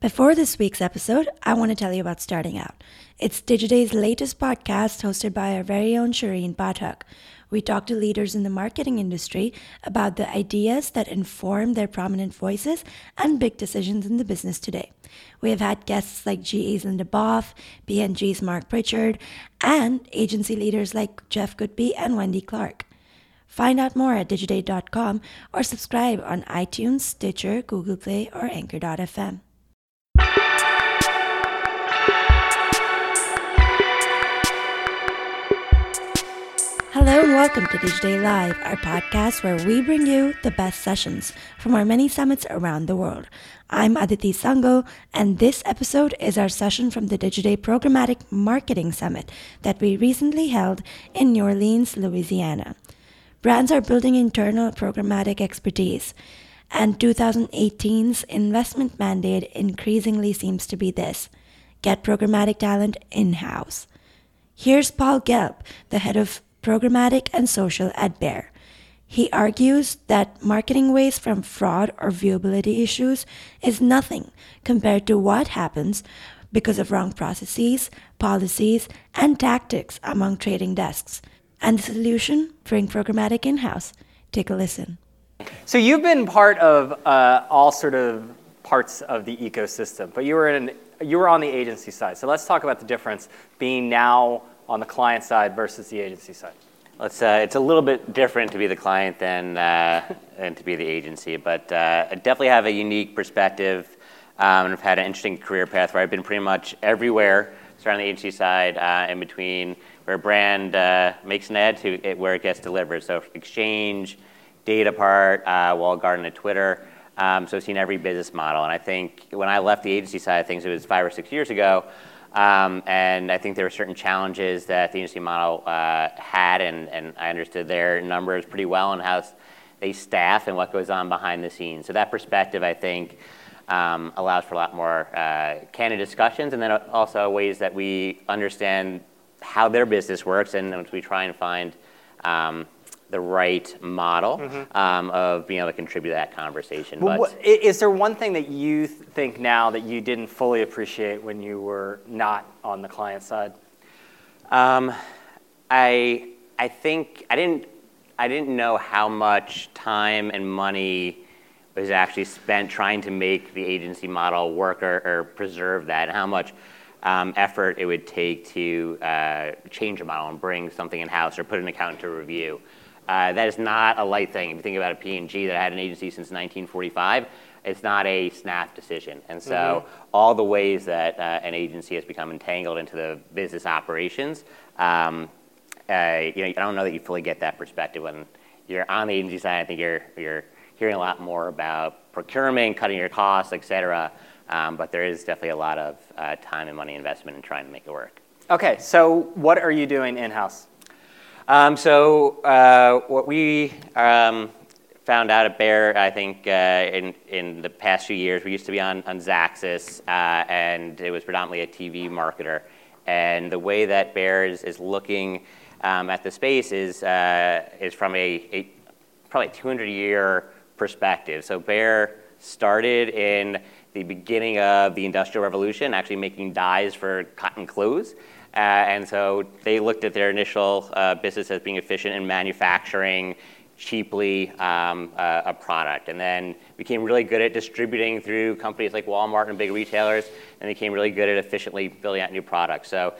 Before this week's episode, I want to tell you about Starting Out. It's Digiday's latest podcast hosted by our very own Shareen Pathak. We talk to leaders in the marketing industry about the ideas that inform their prominent voices and big decisions in the business today. We have had guests like GE's Linda Boff, P&G's Mark Pritchard, and agency leaders like Jeff Goodby and Wendy Clark. Find out more at digiday.com or subscribe on iTunes, Stitcher, Google Play, or Anchor.fm. Hello and welcome to Digiday Live, our podcast where we bring you the best sessions from our many summits around the world. I'm Aditi Sangal, and this episode is our session from the Digiday Programmatic Marketing Summit that we recently held in New Orleans, Louisiana. Brands are building internal programmatic expertise, and 2018's investment mandate increasingly seems to be this get programmatic talent in house. Here's Paul Gelb, the head of programmatic and social at Bayer. He argues that marketing waste from fraud or viewability issues is nothing compared to what happens because of wrong processes, policies, and tactics among trading desks. And the solution? Bring programmatic in house. Take a listen. So you've been part of uh, all sort of parts of the ecosystem, but you were in you were on the agency side. So let's talk about the difference being now on the client side versus the agency side? It's, uh, it's a little bit different to be the client than, uh, than to be the agency, but uh, I definitely have a unique perspective. Um, and I've had an interesting career path where I've been pretty much everywhere, starting on the agency side, uh, in between where a brand uh, makes an ad to it, where it gets delivered. So exchange, data part, uh, walled garden, and Twitter. Um, so I've seen every business model. And I think when I left the agency side of things, it was five or six years ago, and I think there were certain challenges that the agency model uh, had, and, and I understood their numbers pretty well and how they staff and what goes on behind the scenes. So that perspective, I think, um, allows for a lot more uh, candid discussions, and then also ways that we understand how their business works, and we try and find um, the right model mm-hmm. um, of being able to contribute to that conversation. But, but is there one thing that you think now that you didn't fully appreciate when you were not on the client side? Um, I I think I didn't I didn't know how much time and money was actually spent trying to make the agency model work or, or preserve that, and how much um, effort it would take to uh, change a model and bring something in house or put an account to review. Uh, that is not a light thing. If you think about a P&G that had an agency since 1945, it's not a snap decision. And so mm-hmm. all the ways that uh, an agency has become entangled into the business operations, um, uh, you know, I don't know that you fully get that perspective when you're on the agency side. I think you're you're hearing a lot more about procurement, cutting your costs, et cetera. Um, but there is definitely a lot of uh, time and money investment in trying to make it work. Okay, so what are you doing in house? Um, so uh, what we um, found out at Bayer, I think uh, in, in the past few years, we used to be on, on Xaxis, uh, and it was predominantly a TV marketer. And the way that Bayer is, is looking um, at the space is, uh, is from a, a probably 200 year perspective. So Bayer started in the beginning of the Industrial Revolution, actually making dyes for cotton clothes. Uh, and so they looked at their initial uh, business as being efficient in manufacturing cheaply um, uh, a product, and then became really good at distributing through companies like Walmart and big retailers, and became really good at efficiently building out new products. So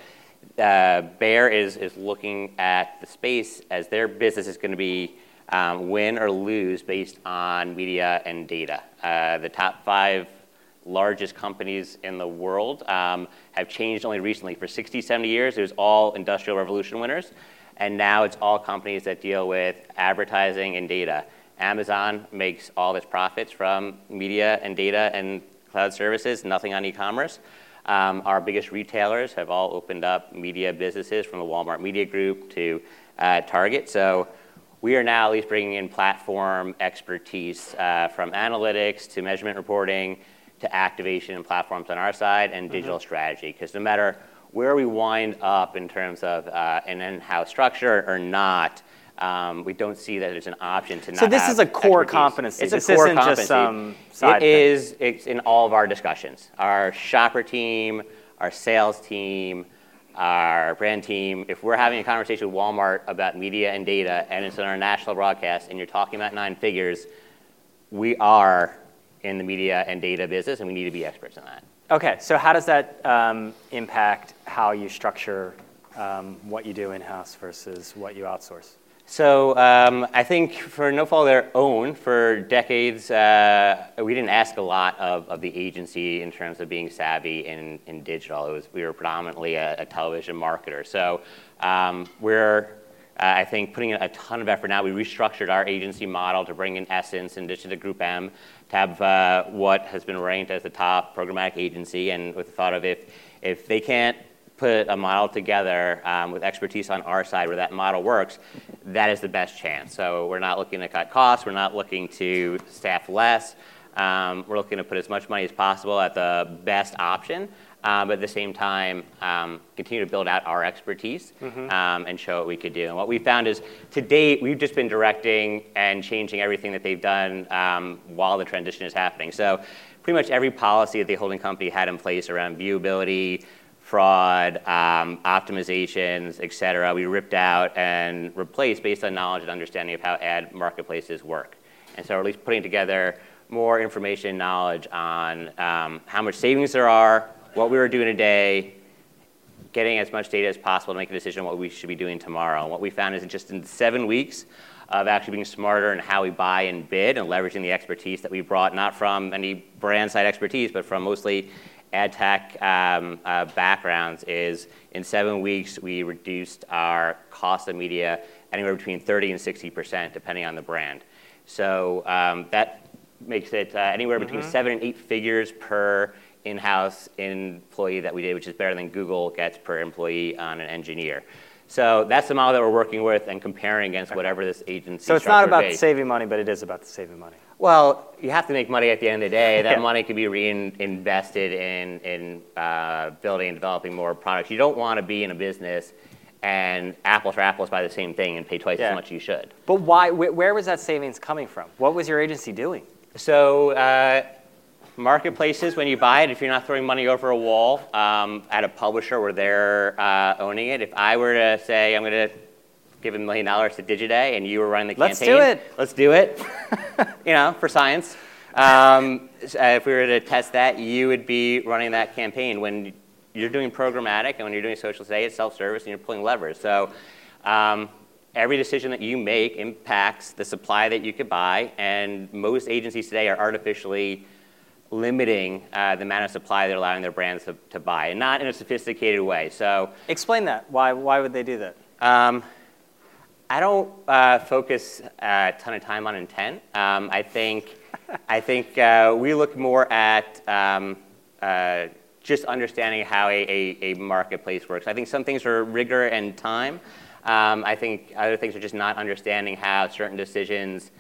uh, Bayer is, is looking at the space as their business is going to be um, win or lose based on media and data. Uh, the top five largest companies in the world um, have changed only recently. For 60, 70 years, it was all industrial revolution winners. And now it's all companies that deal with advertising and data. Amazon makes all its profits from media and data and cloud services, nothing on e commerce. Um, our biggest retailers have all opened up media businesses from the Walmart Media Group to uh, Target. So we are now at least bringing in platform expertise uh, from analytics to measurement reporting to activation and platforms on our side and digital mm-hmm. strategy. Because no matter where we wind up in terms of uh, an in-house structure or not, um, we don't see that there's an option to not So this have is a core competency. It's a This core isn't just competency. some side It thing. is, it's in all of our discussions. Our shopper team, our sales team, our brand team, if we're having a conversation with Walmart about media and data, and it's on our national broadcast, and you're talking about nine figures, we are in the media and data business, and we need to be experts in that. Okay, so how does that um, impact how you structure um, what you do in-house versus what you outsource? So um, I think for No Fault of Their Own, for decades, uh, we didn't ask a lot of, of the agency in terms of being savvy in, in digital. It was, we were predominantly a, a television marketer. So um, we're, uh, I think, putting in a ton of effort now. We restructured our agency model to bring in Essence in addition to Group M to have uh, what has been ranked as the top programmatic agency, and with the thought of if, if they can't put a model together um, with expertise on our side where that model works, that is the best chance. So we're not looking to cut costs, we're not looking to staff less. Um, we're looking to put as much money as possible at the best option, but at the same time, um, continue to build out our expertise um, and show what we could do. And what we found is, to date, we've just been directing and changing everything that they've done um, while the transition is happening. So pretty much every policy that the holding company had in place around viewability, fraud, um, optimizations, et cetera, we ripped out and replaced based on knowledge and understanding of how ad marketplaces work. And so we're at least putting together more information, and knowledge on um, how much savings there are, what we were doing today, getting as much data as possible to make a decision on what we should be doing tomorrow. And what we found is that just in seven weeks of actually being smarter in how we buy and bid and leveraging the expertise that we brought, not from any brand side expertise, but from mostly ad tech um, uh, backgrounds, is in seven weeks we reduced our cost of media anywhere between 30 and 60 percent, depending on the brand. So um, that makes it uh, anywhere between seven and eight figures per in-house employee that we did, which is better than Google gets per employee on an engineer. So that's the model that we're working with and comparing against whatever this agency. So it's not about saving money, but it is about saving money. Well, you have to make money at the end of the day. That Yeah. money could be reinvested in, in uh, building and developing more products. You don't want to be in a business and apples for apples buy the same thing and pay twice Yeah. as much as you should. But why? Wh- where was that savings coming from? What was your agency doing? So, uh, marketplaces, when you buy it, if you're not throwing money over a wall um, at a publisher where they're uh, owning it, if I were to say I'm going to give a million dollars to Digiday and you were running the campaign. Let's do it. Let's do it. you know, for science. Um, uh, if we were to test that, you would be running that campaign. When you're doing programmatic and when you're doing social today, it's self-service and you're pulling levers. So. Um, every decision that you make impacts the supply that you could buy, and most agencies today are artificially limiting uh, the amount of supply they're allowing their brands to, to buy, and not in a sophisticated way. So Explain that. Why? Why would they do that? um, I don't uh, focus a ton of time on intent. Um, I think, I think uh, we look more at um, uh, just understanding how a, a, a marketplace works. I think some things are rigor and time. Um, I think other things are just not understanding how certain decisions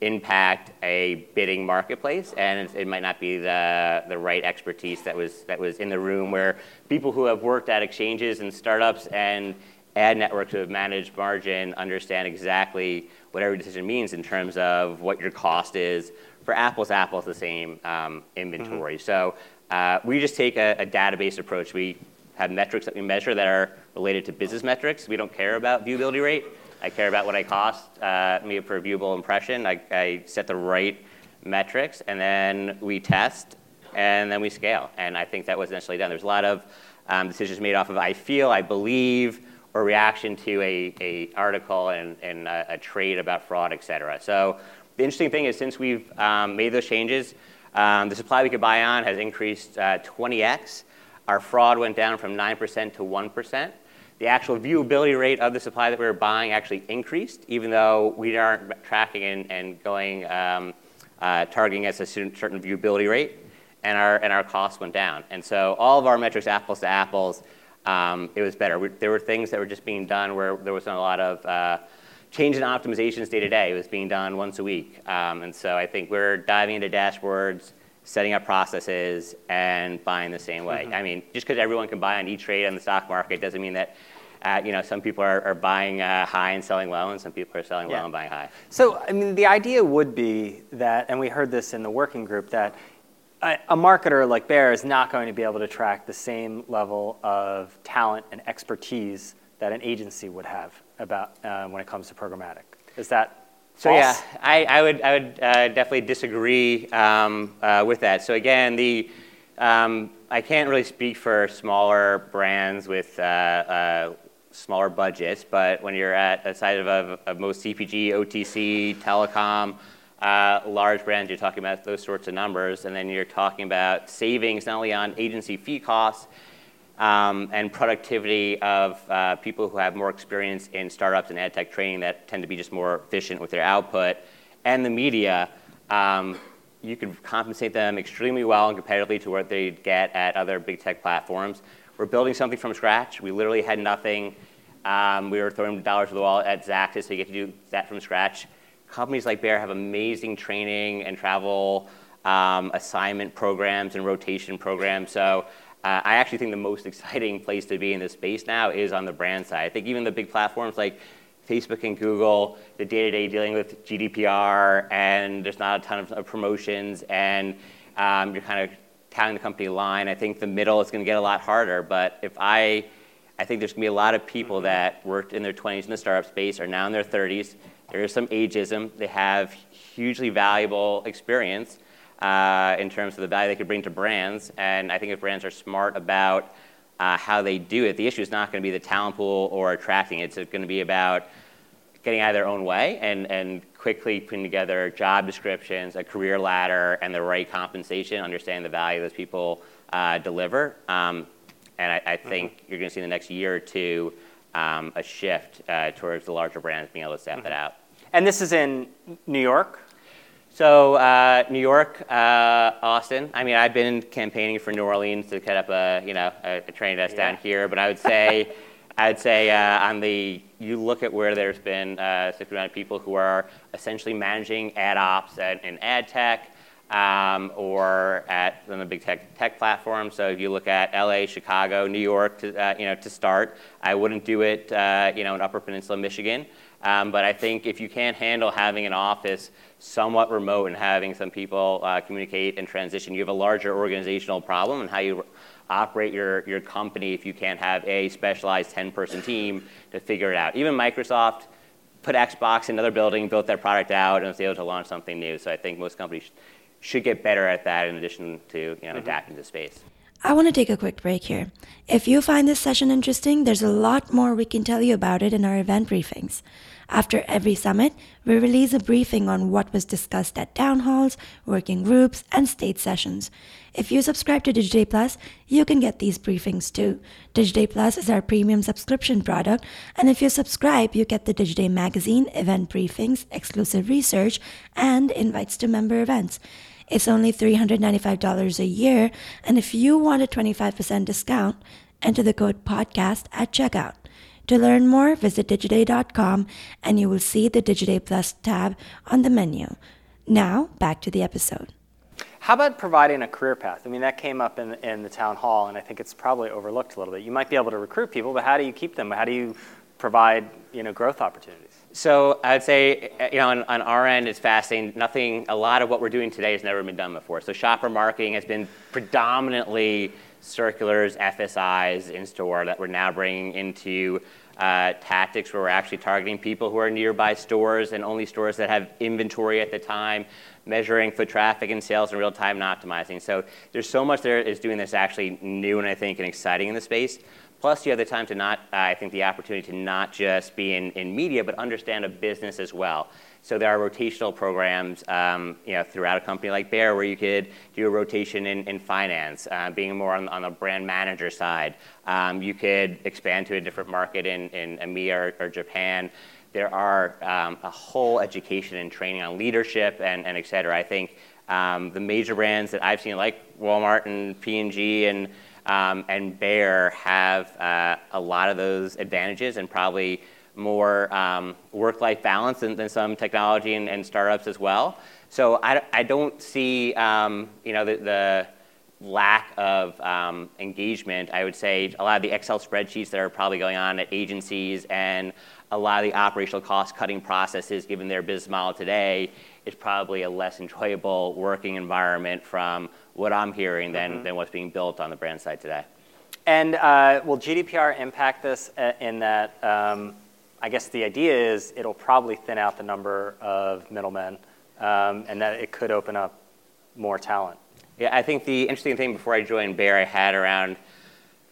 impact a bidding marketplace, and it, might not be the, the right expertise that was, that was in the room where people who have worked at exchanges and startups and ad networks who have managed margin understand exactly what every decision means in terms of what your cost is. For apples, apples, the same um, inventory. So uh, we just take a, a database approach. We have metrics that we measure that are related to business metrics. We don't care about viewability rate. I care about what I cost uh, me per viewable impression. I, I set the right metrics, and then we test, and then we scale. And I think that was initially done. There's a lot of um, decisions made off of I feel, I believe, or reaction to a, a article and, and a, a trade about fraud, et cetera. So the interesting thing is since we've um, made those changes, um, the supply we could buy on has increased uh, 20x. Our fraud went down from 9% to 1%. The actual viewability rate of the supply that we were buying actually increased, even though we aren't tracking and, and going um, uh, targeting at a certain viewability rate, and our and our costs went down. And so all of our metrics, apples to apples, um, it was better. We, there were things that were just being done where there wasn't a lot of uh, change in optimizations day to day. It was being done once a week. Um, and so I think we're diving into dashboards, setting up processes, and buying the same way. I mean, just because everyone can buy on E-Trade on the stock market doesn't mean that uh, you know, some people are, are buying uh, high and selling low, and some people are selling Yeah. low and buying high. So, I mean, the idea would be that, and we heard this in the working group, that a, a marketer like Bayer is not going to be able to track the same level of talent and expertise that an agency would have about uh, when it comes to programmatic. Is that So false? yeah, I, I would, I would uh, definitely disagree um, uh, with that. So again, the, um, I can't really speak for smaller brands with uh, uh, smaller budgets, but when you're at the side of, of, most CPG, OTC, telecom, uh, large brands, you're talking about those sorts of numbers, and then you're talking about savings not only on agency fee costs, um, and productivity of uh, people who have more experience in startups and ad tech training that tend to be just more efficient with their output, and the media, um, you could compensate them extremely well and competitively to what they'd get at other big tech platforms. We're building something from scratch. We literally had nothing. Um, we were throwing dollars to the wall at Xaxis, so you get to do that from scratch. Companies like Bayer have amazing training and travel um, assignment programs and rotation programs. So uh, I actually think the most exciting place to be in this space now is on the brand side. I think even the big platforms like Facebook and Google, the day-to-day dealing with GDPR, and there's not a ton of, of promotions, and um, you're kind of telling the company line. I think the middle is going to get a lot harder. But if I, I think there's going to be a lot of people that worked in their 20s in the startup space are now in their 30s. There is some ageism. They have hugely valuable experience uh, in terms of the value they could bring to brands. And I think if brands are smart about uh, how they do it, the issue is not going to be the talent pool or attracting. It's going to be about getting out of their own way and, and quickly putting together job descriptions, a career ladder, and the right compensation, understanding the value those people uh, deliver. Um, and I, I think you're going to see in the next year or two um, a shift uh, towards the larger brands being able to staff that out. And this is in New York. So uh, New York, uh, Austin. I mean, I've been campaigning for New Orleans to set up a you know a, a training desk down here, but I would say, I'd say uh, on the you look at where there's been uh, significant people who are essentially managing ad ops at, in ad tech. Um, or at the big tech, tech platforms. So if you look at LA, Chicago, New York, to, uh, you know, to start, I wouldn't do it, uh, you know, in Upper Peninsula, Michigan. Um, but I think if you can't handle having an office somewhat remote and having some people uh, communicate and transition, you have a larger organizational problem and how you operate your, your company if you can't have a specialized 10 person team to figure it out. Even Microsoft put Xbox in another building, built their product out, and was able to launch something new. So I think most companies sh- should get better at that in addition to you know, mm-hmm. adapting to space. I want to take a quick break here. If you find this session interesting, there's a lot more we can tell you about it in our event briefings. After every summit, we release a briefing on what was discussed at town halls, working groups, and state sessions. If you subscribe to Digiday Plus, you can get these briefings too. Digiday Plus is our premium subscription product, and if you subscribe, you get the Digiday magazine, event briefings, exclusive research, and invites to member events. It's only $395 a year, and if you want a 25% discount, enter the code podcast at checkout. To learn more, visit digiday.com and you will see the Digiday Plus tab on the menu. Now, back to the episode. How about providing a career path? I mean, that came up in, in the town hall, and I think it's probably overlooked a little bit. You might be able to recruit people, but how do you keep them? How do you provide you know, growth opportunities? So I would say, uh, you know, on, on our end, it's fascinating. Nothing, a lot of what we're doing today has never been done before. So shopper marketing has been predominantly circulars, FSIs in store that we're now bringing into tactics where we're actually targeting people who are nearby stores and only stores that have inventory at the time, measuring foot traffic and sales in real time and optimizing. So there's so much there is doing this actually new and I think and exciting in the space. Plus, you have the time to not, uh, I think, the opportunity to not just be in, in media, but understand a business as well. So there are rotational programs, um, you know, throughout a company like Bayer, where you could do a rotation in, in finance, uh, being more on, on the brand manager side. Um, you could expand to a different market in, in EMEA or, or Japan. There are um, a whole education and training on leadership and, and et cetera. I think um, the major brands that I've seen, like Walmart and P&G and um, and Bayer have uh, a lot of those advantages and probably more um, work-life balance than, than some technology and, and startups as well. So I, I don't see um, you know the, the lack of um, engagement, I would say a lot of the Excel spreadsheets that are probably going on at agencies and a lot of the operational cost cutting processes, given their business model today, is probably a less enjoyable working environment from what I'm hearing than, mm-hmm. than what's being built on the brand side today. And uh, will GDPR impact this uh, in that? Um, I guess the idea is it'll probably thin out the number of middlemen, um, and that it could open up more talent. Yeah, I think the interesting thing before I joined Bayer, I had around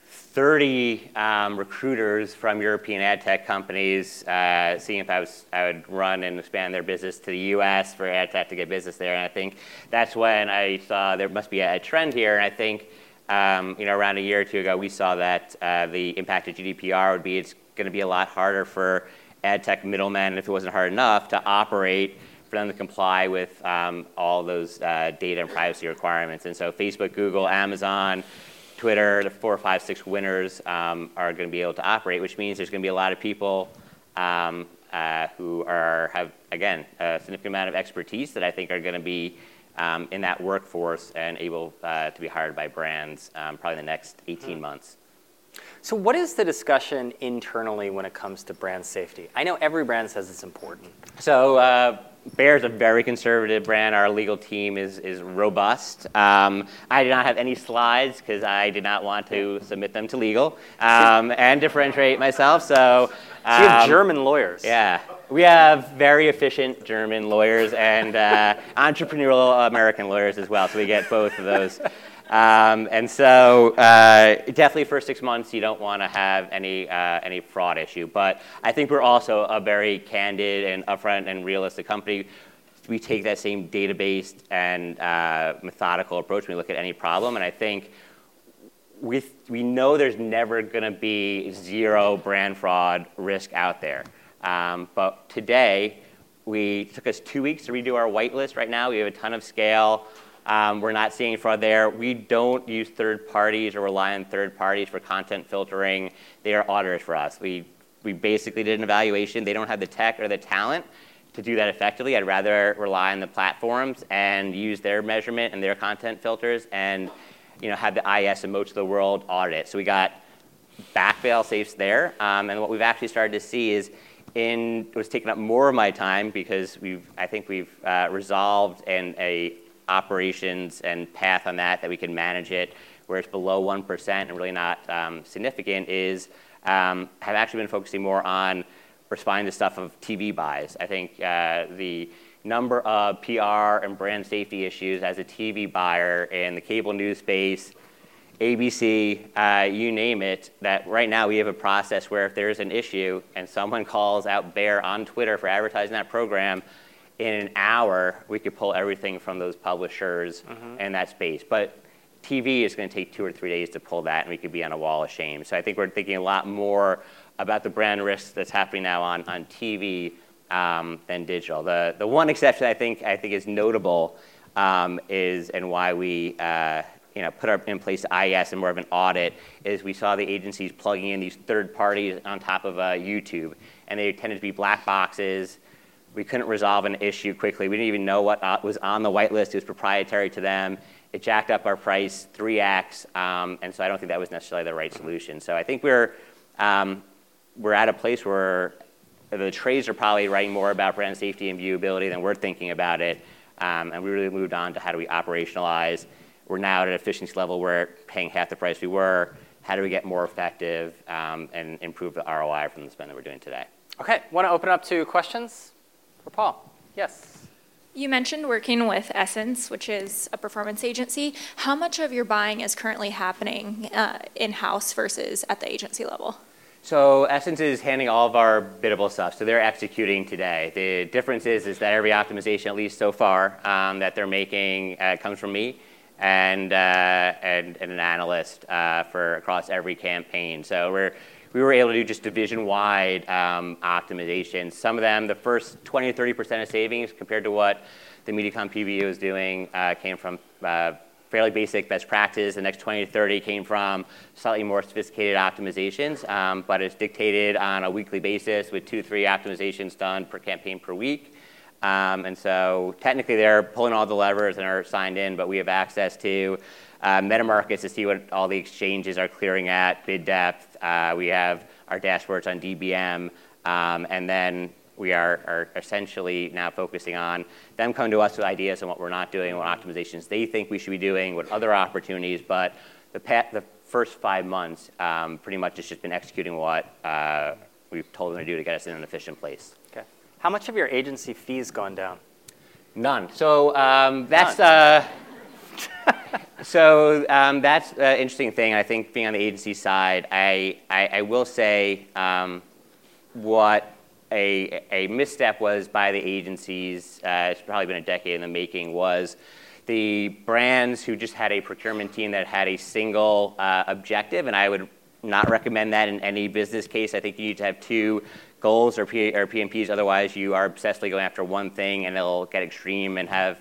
30 um, recruiters from European ad tech companies, uh, seeing if I, was, I would run and expand their business to the US for ad tech to get business there. And I think that's when I saw there must be a trend here. And I think um, you know, around a year or two ago, we saw that uh, the impact of GDPR would be it's going to be a lot harder for ad tech middlemen, if it wasn't hard enough, to operate for them to comply with um, all those uh, data and privacy requirements. And so Facebook, Google, Amazon, Twitter, the four, five, six winners um, are going to be able to operate, which means there's going to be a lot of people um, uh, who are have again a significant amount of expertise that I think are going to be um, in that workforce and able uh, to be hired by brands um, probably in the next 18 mm-hmm. months. So, what is the discussion internally when it comes to brand safety? I know every brand says it's important. So, uh, is a very conservative brand. Our legal team is, is robust. Um, I did not have any slides because I did not want to submit them to legal um, and differentiate myself. So, um, you have um, German lawyers. Yeah. We have very efficient German lawyers and uh, entrepreneurial American lawyers as well. So we get both of those. Um, and so, uh, definitely, for six months, you don't want to have any uh, any fraud issue. But I think we're also a very candid and upfront and realistic company. We take that same data-based and uh, methodical approach when we look at any problem. And I think we we know there's never going to be zero brand fraud risk out there. Um, but today, we took us two weeks to redo our whitelist. Right now, we have a ton of scale. Um, we're not seeing fraud there. We don't use third parties or rely on third parties for content filtering. They are auditors for us. We, we basically did an evaluation. They don't have the tech or the talent to do that effectively. I'd rather rely on the platforms and use their measurement and their content filters and you know, have the IS and most of the world audit it. So we got back fail safes there. Um, and what we've actually started to see is in, it was taking up more of my time because we've, I think we've uh, resolved and a operations and path on that that we can manage it where it's below 1% and really not um, significant is um, have actually been focusing more on responding to stuff of TV buys. I think uh, the number of PR and brand safety issues as a TV buyer in the cable news space, ABC, uh, you name it, that right now we have a process where if there's an issue and someone calls out Bayer on Twitter for advertising that program, in an hour, we could pull everything from those publishers mm-hmm. in that space. But TV is going to take two or three days to pull that, and we could be on a wall of shame. So I think we're thinking a lot more about the brand risk that's happening now on, on TV um, than digital. The, the one exception I think, I think is notable um, is, and why we uh, you know, put our, in place IAS and more of an audit, is we saw the agencies plugging in these third parties on top of uh, YouTube. And they tended to be black boxes we couldn't resolve an issue quickly. We didn't even know what uh, was on the whitelist. It was proprietary to them. It jacked up our price 3x, um, and so I don't think that was necessarily the right solution. So I think we're, um, we're at a place where the trades are probably writing more about brand safety and viewability than we're thinking about it. Um, and we really moved on to how do we operationalize. We're now at an efficiency level where paying half the price we were. How do we get more effective and improve the ROI from the spend that we're doing today? Okay, want to open up to questions? For Paul, yes. You mentioned working with Essence, which is a performance agency. How much of your buying is currently happening uh, in house versus at the agency level? So Essence is handling all of our biddable stuff. So they're executing today. The difference is, is that every optimization, at least so far, um, that they're making uh, comes from me and, uh, and, and, an analyst uh, for across every campaign. So we're we were able to do just division-wide um, optimizations. Some of them, the first 20 to 30% of savings compared to what the Mediacom PBU was doing uh, came from uh, fairly basic best practice. The next 20 to 30 came from slightly more sophisticated optimizations, um, but it's dictated on a weekly basis with two three optimizations done per campaign per week. Um, and so technically they're pulling all the levers and are signed in, but we have access to MetaMarkets to see what all the exchanges are clearing at, bid depth. Uh, we have our dashboards on DBM, um, and then we are, are essentially now focusing on them coming to us with ideas on what we're not doing, what optimizations they think we should be doing, what other opportunities. But the, the first five months, um, pretty much it's just been executing what uh, we've told them to do to get us in an efficient place. Okay. How much of your agency fees gone down? None. So um, that's uh, so um, that's an interesting thing. I think being on the agency side, I I, I will say um, what a a misstep was by the agencies. Uh, it's probably been a decade in the making. Was the brands who just had a procurement team that had a single uh, objective, and I would not recommend that in any business case. I think you need to have two goals or, P- or PMPs. Otherwise, you are obsessively going after one thing, and it'll get extreme and have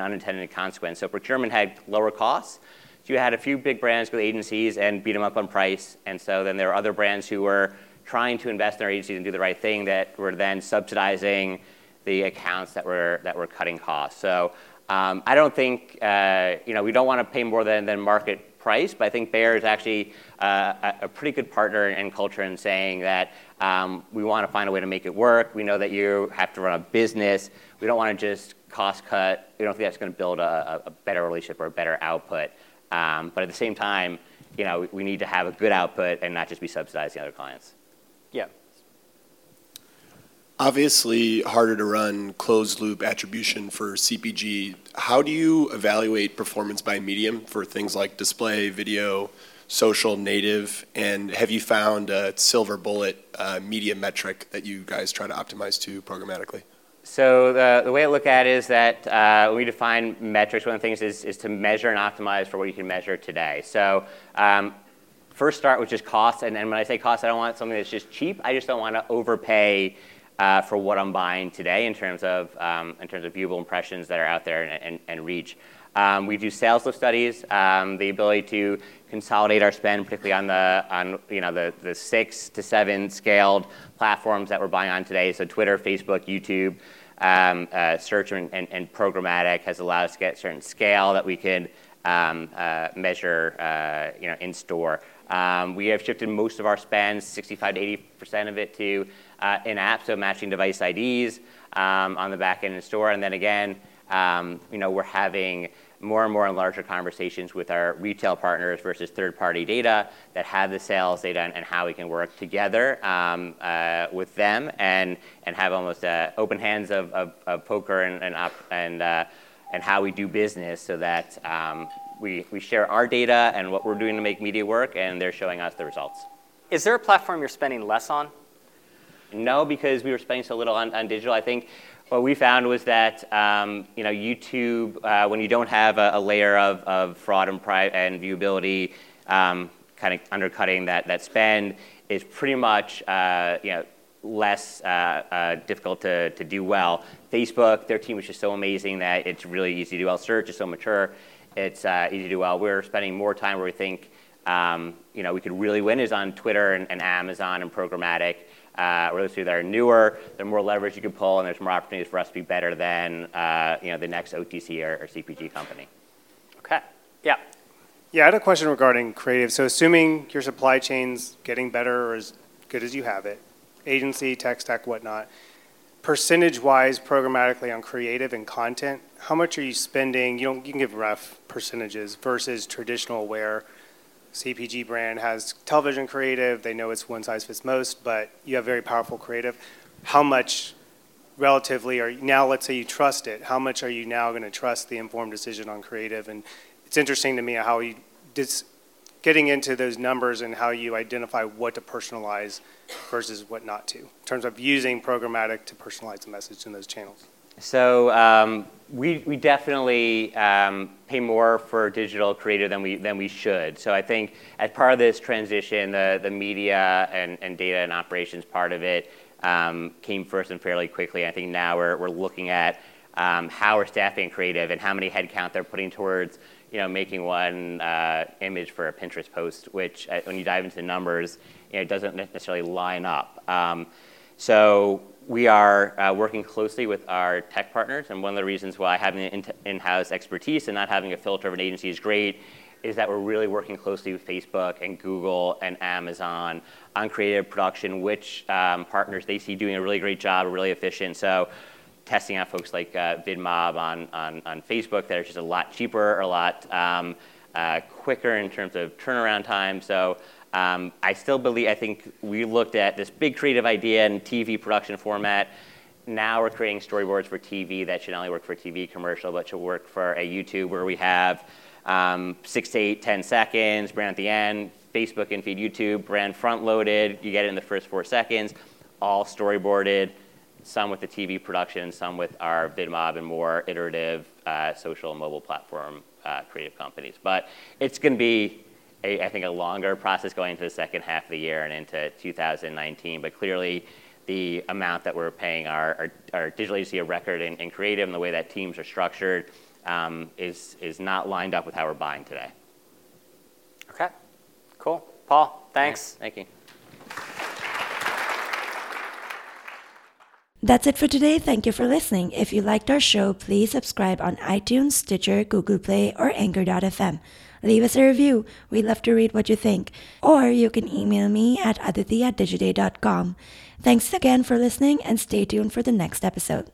unintended consequence. So procurement had lower costs. So you had a few big brands with agencies and beat them up on price, and so then there were other brands who were trying to invest in their agencies and do the right thing that were then subsidizing the accounts that were that were cutting costs. So um, I don't think uh, you know we don't want to pay more than, than market price, but I think Bayer is actually uh, a pretty good partner in culture in saying that um, we want to find a way to make it work. We know that you have to run a business. We don't want to just cost cut. We don't think that's going to build a, a better relationship or a better output. Um, but at the same time, you know, we need to have a good output and not just be subsidizing other clients. Yeah. Obviously, harder to run closed loop attribution for CPG. How do you evaluate performance by medium for things like display, video, social, native? And have you found a silver bullet uh, media metric that you guys try to optimize to programmatically? So the, the way I look at it is that uh, when we define metrics, one of the things is, is to measure and optimize for what you can measure today. So um, first start with just cost, and, and when I say cost, I don't want something that's just cheap. I just don't want to overpay uh, for what I'm buying today in terms of um, in terms of viewable impressions that are out there and, and, and reach. Um, we do sales lift studies, um, the ability to consolidate our spend, particularly on the on you know the, the six to seven scaled platforms that we're buying on today. So Twitter, Facebook, YouTube, um, uh, search and, and, and, programmatic has allowed us to get certain scale that we could um, uh, measure uh, you know in store. Um, we have shifted most of our spend, 65 to 80 percent of it, to uh, in-app, so matching device IDs um, on the back end in store. And then again, you know, we're having more and more and larger conversations with our retail partners versus third-party data that have the sales data and, how we can work together um, uh, with them and, and have almost uh, open hands of, of, of, poker and, and, op- and, uh, and how we do business so that um, we, we share our data and what we're doing to make media work, and they're showing us the results. Is there a platform you're spending less on? No, because we were spending so little on, on digital. I think what we found was that um, you know YouTube, uh, when you don't have a, a layer of, of fraud and, pri- and viewability, um, kind of undercutting that, that spend, is pretty much uh, you know less uh, uh, difficult to, to do well. Facebook, their team is just so amazing that it's really easy to do well. Search is so mature, it's uh, easy to do well. We're spending more time where we think um, you know we could really win is on Twitter and, and Amazon and programmatic or those two that are newer, there's more leverage you can pull, and there's more opportunities for us to be better than uh, you know the next OTC or, or, CPG company. Okay. Yeah. Yeah, I had a question regarding creative. So, assuming your supply chain's getting better or as good as you have it, agency, tech stack, whatnot, percentage-wise, programmatically on creative and content, how much are you spending? You don't. You can give rough percentages versus traditional where CPG brand has television creative. They know it's one size fits most, but you have very powerful creative. How much relatively are now, let's say you trust it, how much are you now going to trust the informed decision on creative? And it's interesting to me how you, dis, getting into those numbers and how you identify what to personalize versus what not to, in terms of using programmatic to personalize the message in those channels. So um, we, we definitely um, pay more for digital creative than we, than we should. So I think as part of this transition, the, the media and, and data and operations part of it um, came first and fairly quickly. I think now we're, we're looking at um, how we're staffing creative and how many headcount they're putting towards you know, making one uh, image for a Pinterest post, which uh, when you dive into the numbers, you know, it doesn't necessarily line up. Um, so we are uh, working closely with our tech partners, and one of the reasons why having an in- house expertise and not having a filter of an agency is great is that we're really working closely with Facebook and Google and Amazon on creative production, which um, partners they see doing a really great job, really efficient. So testing out folks like uh, VidMob on, on, on Facebook that are just a lot cheaper, a lot um, uh, quicker in terms of turnaround time. So um, I still believe, I think we looked at this big creative idea in TV production format. Now we're creating storyboards for TV that should not only work for a TV commercial, but should work for a YouTube where we have um, six to eight, ten seconds, brand at the end, Facebook and feed YouTube, brand front loaded, you get it in the first four seconds, all storyboarded some with the TV production, some with our VidMob and more iterative uh, social and mobile platform uh, creative companies. But it's going to be, I think, a longer process going into the second half of the year and into 2019. But clearly, the amount that we're paying our, our, our digital agency of record in, in, creative and the way that teams are structured um, is, is not lined up with how we're buying today. Okay, cool. Paul, thanks. Yeah, thank you. That's it for today. Thank you for listening. If you liked our show, please subscribe on iTunes, Stitcher, Google Play, or Anchor.fm. Leave us a review. We'd love to read what you think. Or you can email me at aditi at digiday.com. Thanks again for listening and stay tuned for the next episode.